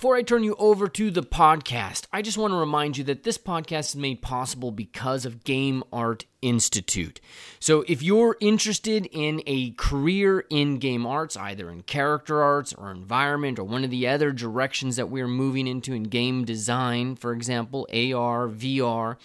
Before I turn you over to the podcast, I just want to remind you that this podcast is made possible because of Game Art Institute. So, if you're interested in a career in game arts, either in character arts or environment or one of the other directions that we're moving into in game design, for example, AR, VR,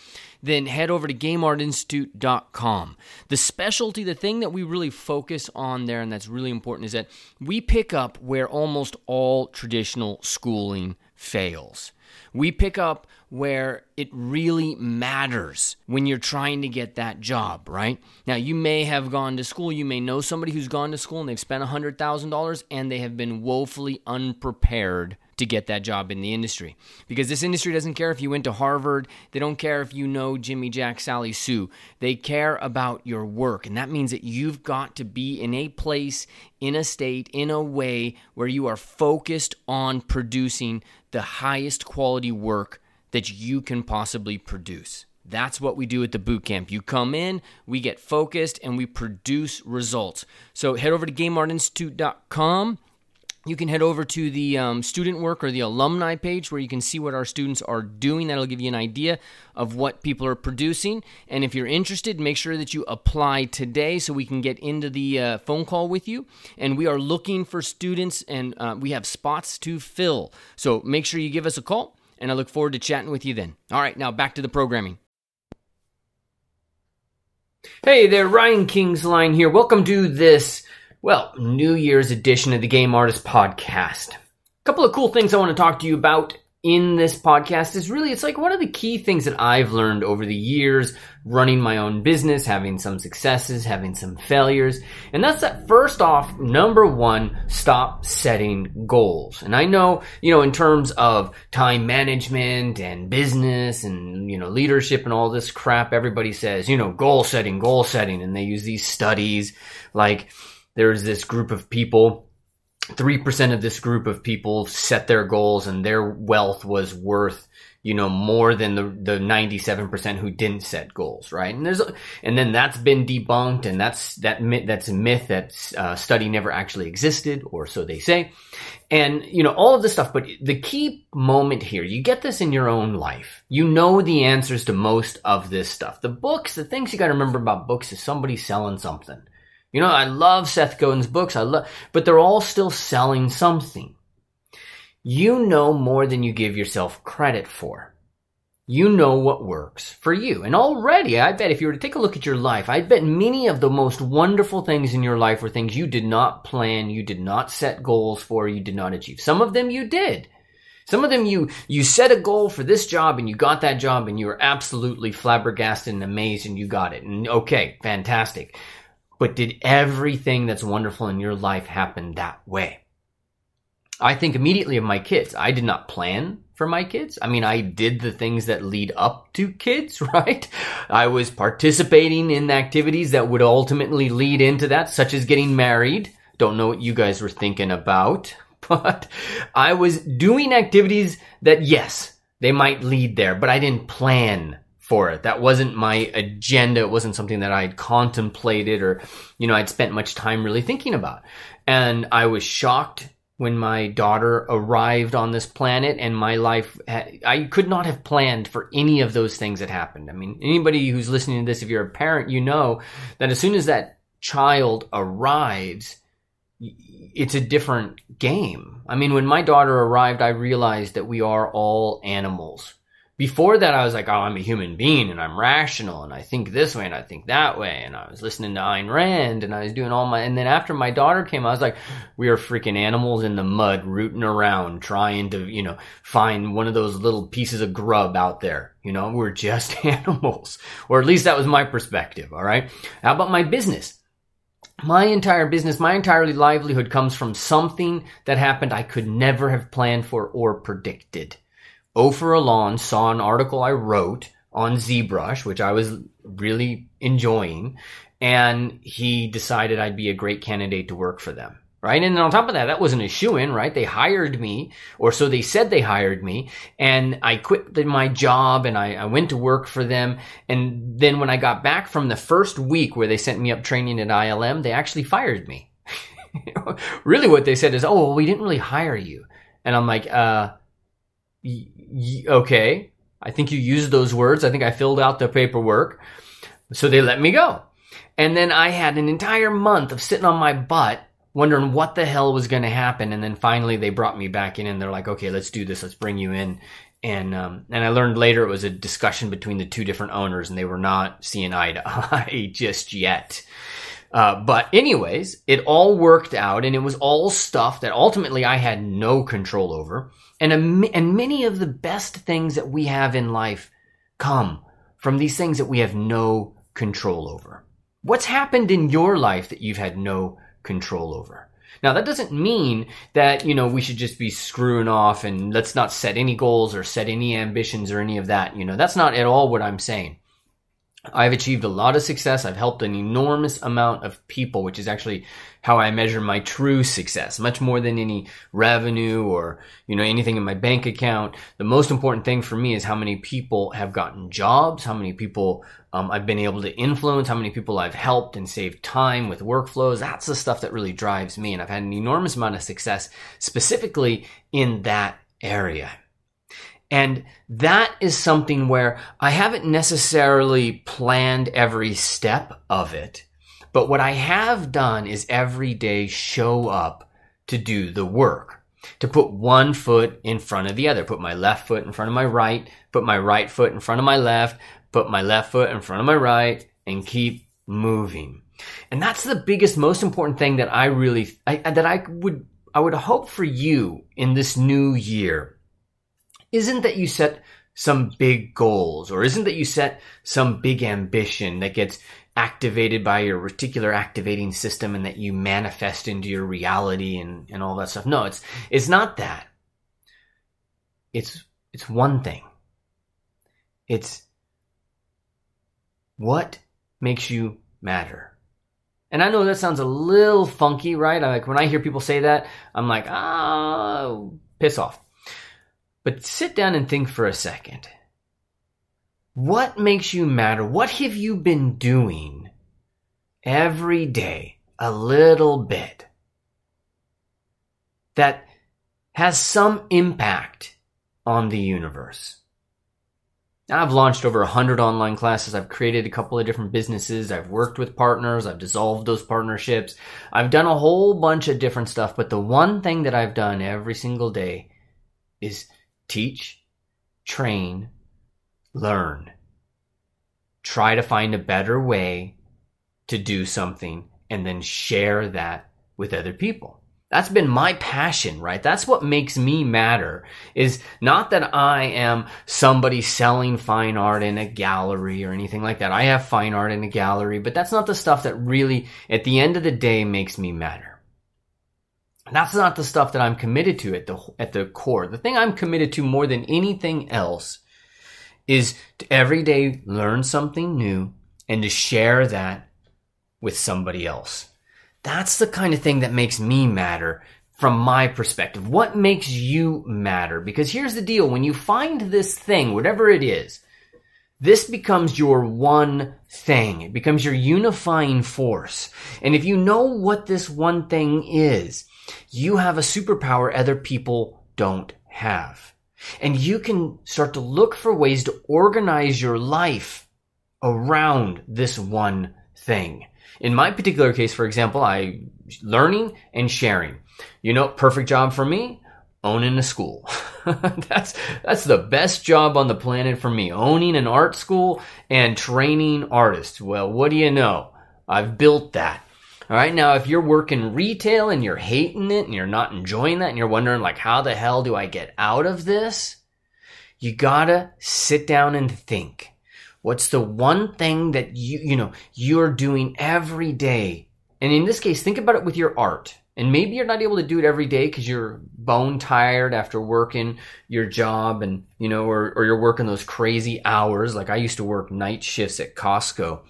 then head over to gameartinstitute.com. The specialty, the thing that we really focus on there and that's really important is that we pick up where almost all traditional schooling fails. We pick up where it really matters when you're trying to get that job, right? Now, you may have gone to school, you may know somebody who's gone to school and they've spent $100,000 and they have been woefully unprepared to get that job in the industry. Because this industry doesn't care if you went to Harvard, they don't care if you know Jimmy Jack, Sally Sue. They care about your work. And that means that you've got to be in a place, in a state, in a way where you are focused on producing the highest quality work that you can possibly produce. That's what we do at the boot camp. You come in, we get focused, and we produce results. So head over to GameArtInstitute.com. You can head over to the um, student work or the alumni page where you can see what our students are doing. That'll give you an idea of what people are producing. And if you're interested, make sure that you apply today so we can get into the uh, phone call with you. And we are looking for students, and uh, we have spots to fill. So make sure you give us a call and I look forward to chatting with you then. All right, now back to the programming. Hey there, Ryan Kingslien here. Welcome to this, well, New Year's edition of the Game Artist Podcast. A couple of cool things I want to talk to you about in this podcast is really it's like one of the key things that I've learned over the years running my own business, having some successes, having some failures. And that's that first off, number one, stop setting goals. And I know, you know, in terms of time management and business and, you know, leadership and all this crap, everybody says, you know, goal setting, goal setting. And they use these studies like there's this group of people. 3% of this group of people set their goals and their wealth was worth you know more than the the 97% who didn't set goals right? And there's and then that's been debunked and that's that myth that's a myth that uh, study never actually existed or so they say. And you know all of this stuff but the key moment here you get this in your own life. You know the answers to most of this stuff. The books the things you got to remember about books is somebody selling something you know, I love Seth Godin's books. I love, but they're all still selling something. You know more than you give yourself credit for. You know what works for you. And already, I bet if you were to take a look at your life, I bet many of the most wonderful things in your life were things you did not plan, you did not set goals for, you did not achieve. Some of them you did. Some of them you you set a goal for this job and you got that job and you were absolutely flabbergasted and amazed and you got it. And okay, fantastic. But did everything that's wonderful in your life happen that way? I think immediately of my kids. I did not plan for my kids. I mean, I did the things that lead up to kids, right? I was participating in activities that would ultimately lead into that, such as getting married. Don't know what you guys were thinking about, but I was doing activities that, yes, they might lead there, but I didn't plan for it. That wasn't my agenda. It wasn't something that I'd contemplated or, you know, I'd spent much time really thinking about. And I was shocked when my daughter arrived on this planet and my life, I could not have planned for any of those things that happened. I mean, anybody who's listening to this, if you're a parent, you know that as soon as that child arrives, it's a different game. I mean, when my daughter arrived, I realized that we are all animals before that, I was like, oh, I'm a human being and I'm rational and I think this way and I think that way. And I was listening to Ayn Rand and I was doing all my, and then after my daughter came, I was like, we are freaking animals in the mud rooting around trying to, you know, find one of those little pieces of grub out there. You know, we're just animals. Or at least that was my perspective. All right. How about my business? My entire business, my entire livelihood comes from something that happened I could never have planned for or predicted Ofer Alon saw an article I wrote on ZBrush, which I was really enjoying, and he decided I'd be a great candidate to work for them. Right. And on top of that, that wasn't a shoe in, right? They hired me, or so they said they hired me, and I quit my job and I, I went to work for them. And then when I got back from the first week where they sent me up training at ILM, they actually fired me. really, what they said is, oh, well, we didn't really hire you. And I'm like, uh, okay. I think you used those words. I think I filled out the paperwork. So they let me go. And then I had an entire month of sitting on my butt wondering what the hell was going to happen. And then finally they brought me back in and they're like, okay, let's do this. Let's bring you in. And, um, and I learned later it was a discussion between the two different owners and they were not seeing eye to eye just yet. Uh, but anyways, it all worked out and it was all stuff that ultimately I had no control over. And, and many of the best things that we have in life come from these things that we have no control over. What's happened in your life that you've had no control over. Now that doesn't mean that, you know, we should just be screwing off and let's not set any goals or set any ambitions or any of that. You know, that's not at all what I'm saying. I've achieved a lot of success. I've helped an enormous amount of people, which is actually how I measure my true success, much more than any revenue or, you know, anything in my bank account. The most important thing for me is how many people have gotten jobs, how many people um, I've been able to influence, how many people I've helped and saved time with workflows. That's the stuff that really drives me. And I've had an enormous amount of success specifically in that area. And that is something where I haven't necessarily planned every step of it. But what I have done is every day show up to do the work, to put one foot in front of the other, put my left foot in front of my right, put my right foot in front of my left, put my left foot in front of my right, and keep moving. And that's the biggest, most important thing that I really, I, that I would, I would hope for you in this new year isn't that you set some big goals or isn't that you set some big ambition that gets activated by your reticular activating system and that you manifest into your reality and, and all that stuff. No, it's it's not that. It's it's one thing. It's what makes you matter. And I know that sounds a little funky, right? I like when I hear people say that, I'm like, ah, oh, piss off. But sit down and think for a second. What makes you matter? What have you been doing every day a little bit that has some impact on the universe? I've launched over 100 online classes. I've created a couple of different businesses. I've worked with partners. I've dissolved those partnerships. I've done a whole bunch of different stuff. But the one thing that I've done every single day is teach, train, learn. Try to find a better way to do something and then share that with other people. That's been my passion, right? That's what makes me matter is not that I am somebody selling fine art in a gallery or anything like that. I have fine art in a gallery, but that's not the stuff that really, at the end of the day, makes me matter. That's not the stuff that I'm committed to at the, at the core. The thing I'm committed to more than anything else is to every day learn something new and to share that with somebody else. That's the kind of thing that makes me matter from my perspective. What makes you matter? Because here's the deal. When you find this thing, whatever it is, this becomes your one thing. It becomes your unifying force. And if you know what this one thing is, you have a superpower other people don't have. And you can start to look for ways to organize your life around this one thing. In my particular case, for example, I learning and sharing. You know, perfect job for me, owning a school. that's that's the best job on the planet for me, owning an art school and training artists. Well, what do you know? I've built that. All right. Now, if you're working retail and you're hating it and you're not enjoying that and you're wondering like, how the hell do I get out of this? You gotta sit down and think. What's the one thing that you, you know, you're doing every day? And in this case, think about it with your art. And maybe you're not able to do it every day because you're bone tired after working your job and, you know, or, or you're working those crazy hours. Like I used to work night shifts at Costco.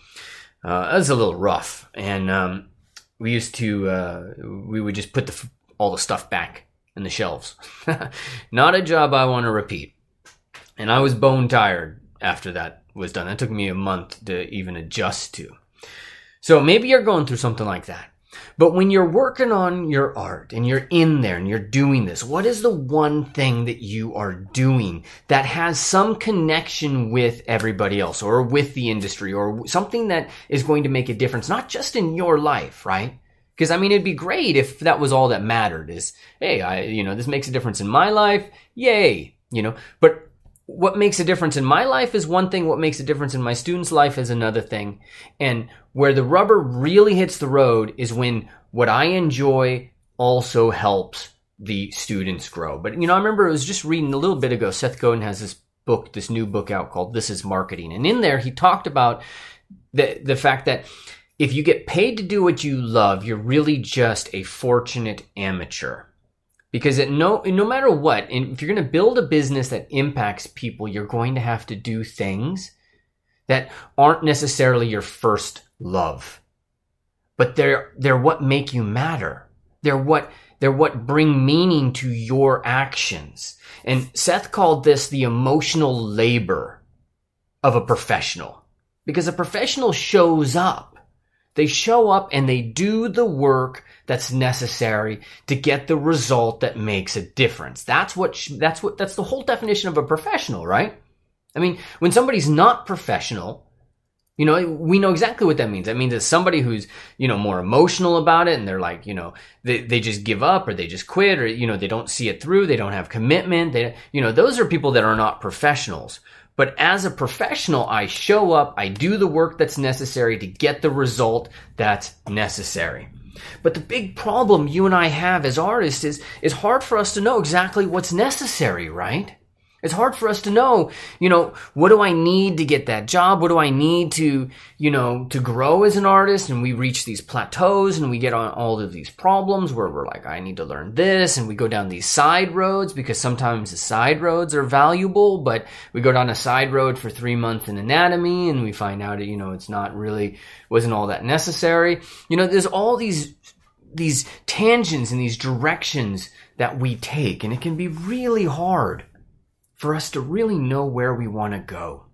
Uh, that was a little rough. And, um, we used to, uh, we would just put the, all the stuff back in the shelves. Not a job I want to repeat. And I was bone tired after that was done. That took me a month to even adjust to. So maybe you're going through something like that. But when you're working on your art and you're in there and you're doing this, what is the one thing that you are doing that has some connection with everybody else or with the industry or something that is going to make a difference, not just in your life, right? Because I mean, it'd be great if that was all that mattered is, hey, I, you know, this makes a difference in my life. Yay. You know, but what makes a difference in my life is one thing. What makes a difference in my student's life is another thing. And where the rubber really hits the road is when what I enjoy also helps the students grow. But, you know, I remember I was just reading a little bit ago, Seth Godin has this book, this new book out called This is Marketing. And in there, he talked about the, the fact that if you get paid to do what you love, you're really just a fortunate amateur because it no no matter what if you're going to build a business that impacts people you're going to have to do things that aren't necessarily your first love. But they're they're what make you matter. They're what they're what bring meaning to your actions. And Seth called this the emotional labor of a professional. Because a professional shows up they show up and they do the work that's necessary to get the result that makes a difference. That's what, that's what, that's the whole definition of a professional, right? I mean, when somebody's not professional, you know, we know exactly what that means. That means it's somebody who's, you know, more emotional about it and they're like, you know, they, they just give up or they just quit or, you know, they don't see it through. They don't have commitment. They, you know, those are people that are not professionals. But as a professional, I show up, I do the work that's necessary to get the result that's necessary. But the big problem you and I have as artists is it's hard for us to know exactly what's necessary, right? It's hard for us to know, you know, what do I need to get that job? What do I need to, you know, to grow as an artist? And we reach these plateaus and we get on all of these problems where we're like, I need to learn this. And we go down these side roads because sometimes the side roads are valuable, but we go down a side road for three months in anatomy and we find out, you know, it's not really, wasn't all that necessary. You know, there's all these, these tangents and these directions that we take and it can be really hard for us to really know where we want to go.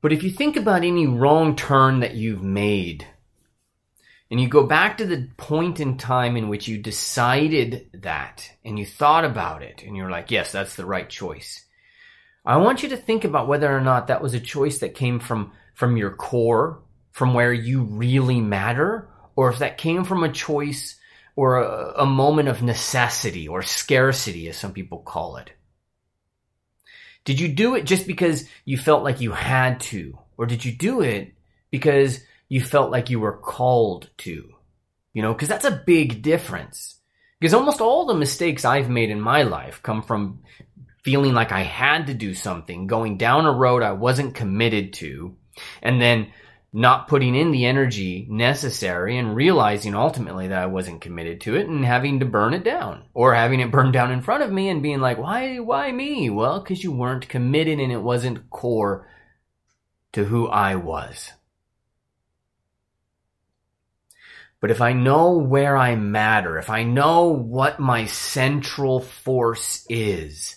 But if you think about any wrong turn that you've made, and you go back to the point in time in which you decided that, and you thought about it, and you're like, yes, that's the right choice. I want you to think about whether or not that was a choice that came from, from your core, from where you really matter, or if that came from a choice or a, a moment of necessity or scarcity, as some people call it? Did you do it just because you felt like you had to? Or did you do it because you felt like you were called to? You know, because that's a big difference. Because almost all the mistakes I've made in my life come from feeling like I had to do something, going down a road I wasn't committed to, and then not putting in the energy necessary and realizing ultimately that I wasn't committed to it and having to burn it down or having it burned down in front of me and being like, why, why me? Well, cause you weren't committed and it wasn't core to who I was. But if I know where I matter, if I know what my central force is,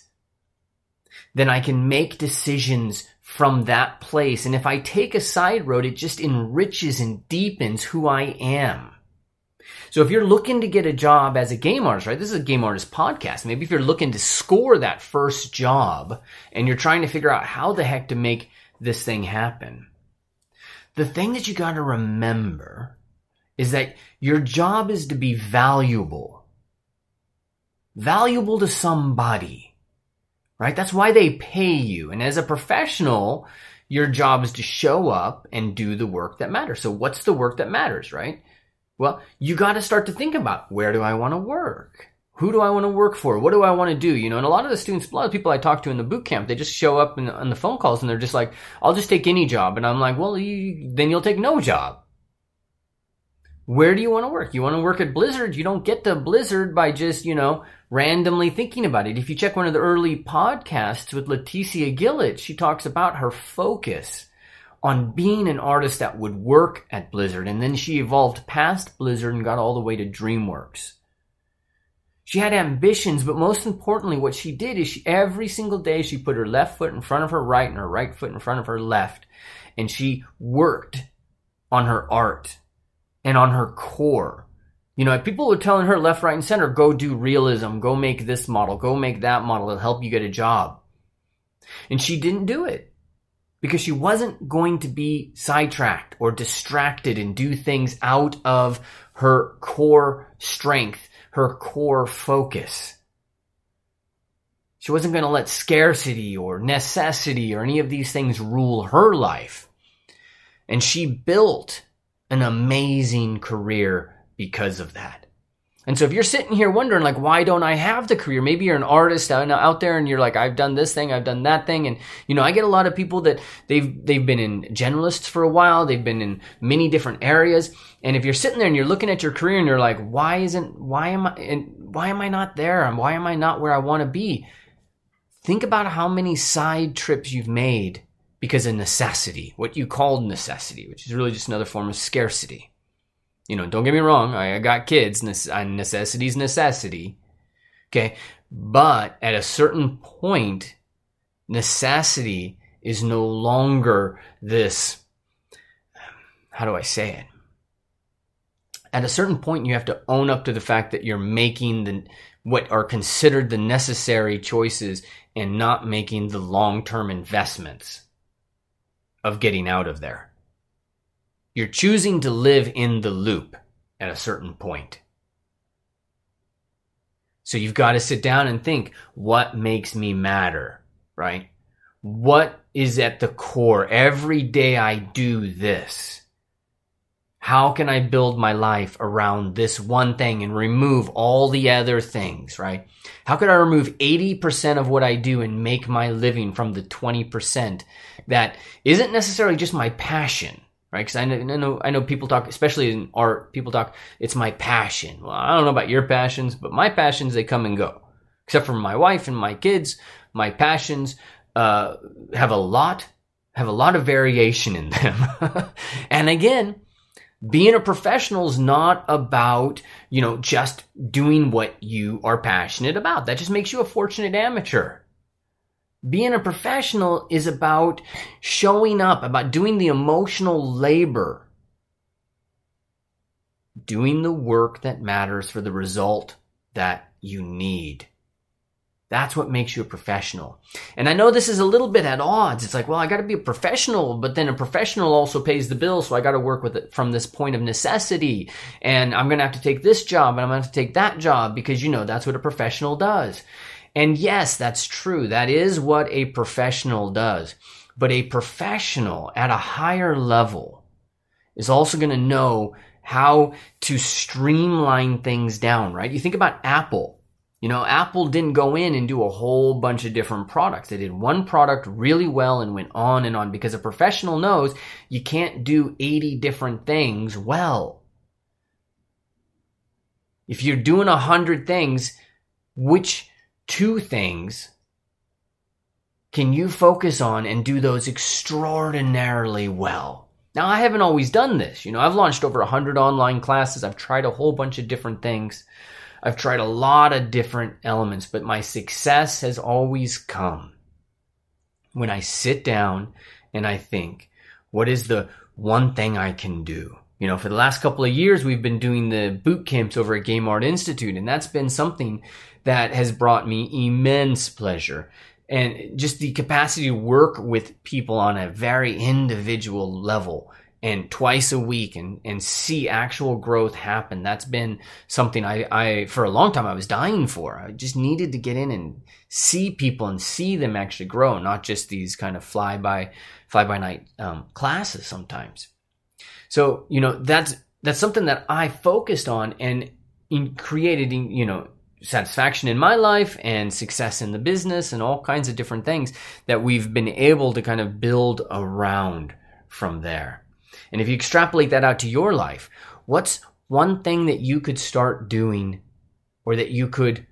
then I can make decisions from that place. And if I take a side road, it just enriches and deepens who I am. So if you're looking to get a job as a game artist, right? This is a game artist podcast. Maybe if you're looking to score that first job and you're trying to figure out how the heck to make this thing happen. The thing that you got to remember is that your job is to be valuable. Valuable to somebody right? That's why they pay you. And as a professional, your job is to show up and do the work that matters. So what's the work that matters, right? Well, you got to start to think about where do I want to work? Who do I want to work for? What do I want to do? You know, and a lot of the students, a lot of people I talk to in the boot camp, they just show up in, on the phone calls and they're just like, I'll just take any job. And I'm like, well, you, then you'll take no job. Where do you want to work? You want to work at Blizzard? You don't get to Blizzard by just, you know, randomly thinking about it. If you check one of the early podcasts with Leticia Gillett, she talks about her focus on being an artist that would work at Blizzard. And then she evolved past Blizzard and got all the way to DreamWorks. She had ambitions, but most importantly, what she did is she, every single day she put her left foot in front of her right and her right foot in front of her left. And she worked on her art and on her core. You know, people were telling her left, right, and center, go do realism, go make this model, go make that model, it'll help you get a job. And she didn't do it because she wasn't going to be sidetracked or distracted and do things out of her core strength, her core focus. She wasn't going to let scarcity or necessity or any of these things rule her life. And she built an amazing career because of that. And so if you're sitting here wondering, like, why don't I have the career? Maybe you're an artist out there and you're like, I've done this thing, I've done that thing. And, you know, I get a lot of people that they've, they've been in generalists for a while. They've been in many different areas. And if you're sitting there and you're looking at your career and you're like, why isn't, why am I, and why am I not there? And why am I not where I want to be? Think about how many side trips you've made because of necessity, what you called necessity, which is really just another form of scarcity. You know, don't get me wrong, I, got kids, uh, necessity is necessity. Okay. But at a certain point, necessity is no longer this, how do I say it? At a certain point, you have to own up to the fact that you're making the, what are considered the necessary choices and not making the long term investments of getting out of there. You're choosing to live in the loop at a certain point. So you've got to sit down and think what makes me matter, right? What is at the core? Every day I do this. How can I build my life around this one thing and remove all the other things, right? How could I remove 80% of what I do and make my living from the 20% that isn't necessarily just my passion, right? Because I know, I know, I know people talk, especially in art, people talk, it's my passion. Well, I don't know about your passions, but my passions, they come and go. Except for my wife and my kids, my passions, uh, have a lot, have a lot of variation in them. and again, being a professional is not about, you know, just doing what you are passionate about. That just makes you a fortunate amateur. Being a professional is about showing up, about doing the emotional labor, doing the work that matters for the result that you need. That's what makes you a professional. And I know this is a little bit at odds. It's like, well, I got to be a professional, but then a professional also pays the bill. So I got to work with it from this point of necessity. And I'm going to have to take this job and I'm going to have to take that job because, you know, that's what a professional does. And yes, that's true. That is what a professional does. But a professional at a higher level is also going to know how to streamline things down, right? You think about Apple you know, Apple didn't go in and do a whole bunch of different products. They did one product really well and went on and on because a professional knows you can't do 80 different things well. If you're doing a hundred things, which two things can you focus on and do those extraordinarily well? Now, I haven't always done this. You know, I've launched over a hundred online classes. I've tried a whole bunch of different things. I've tried a lot of different elements, but my success has always come when I sit down and I think, what is the one thing I can do? You know, for the last couple of years, we've been doing the boot camps over at Game Art Institute, and that's been something that has brought me immense pleasure. And just the capacity to work with people on a very individual level and twice a week and, and see actual growth happen. That's been something I, I, for a long time, I was dying for. I just needed to get in and see people and see them actually grow, not just these kind of fly by, fly by night, um, classes sometimes. So, you know, that's, that's something that I focused on and in created, you know, satisfaction in my life and success in the business and all kinds of different things that we've been able to kind of build around from there. And if you extrapolate that out to your life, what's one thing that you could start doing or that you could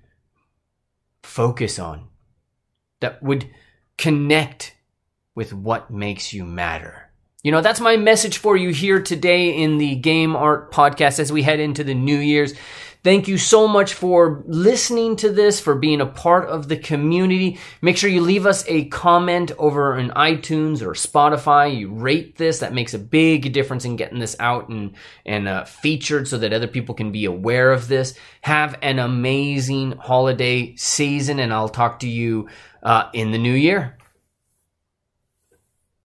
focus on that would connect with what makes you matter. You know, that's my message for you here today in the Game Art Podcast as we head into the New Year's. Thank you so much for listening to this, for being a part of the community. Make sure you leave us a comment over in iTunes or Spotify. You rate this. That makes a big difference in getting this out and, and uh, featured so that other people can be aware of this. Have an amazing holiday season, and I'll talk to you uh, in the new year.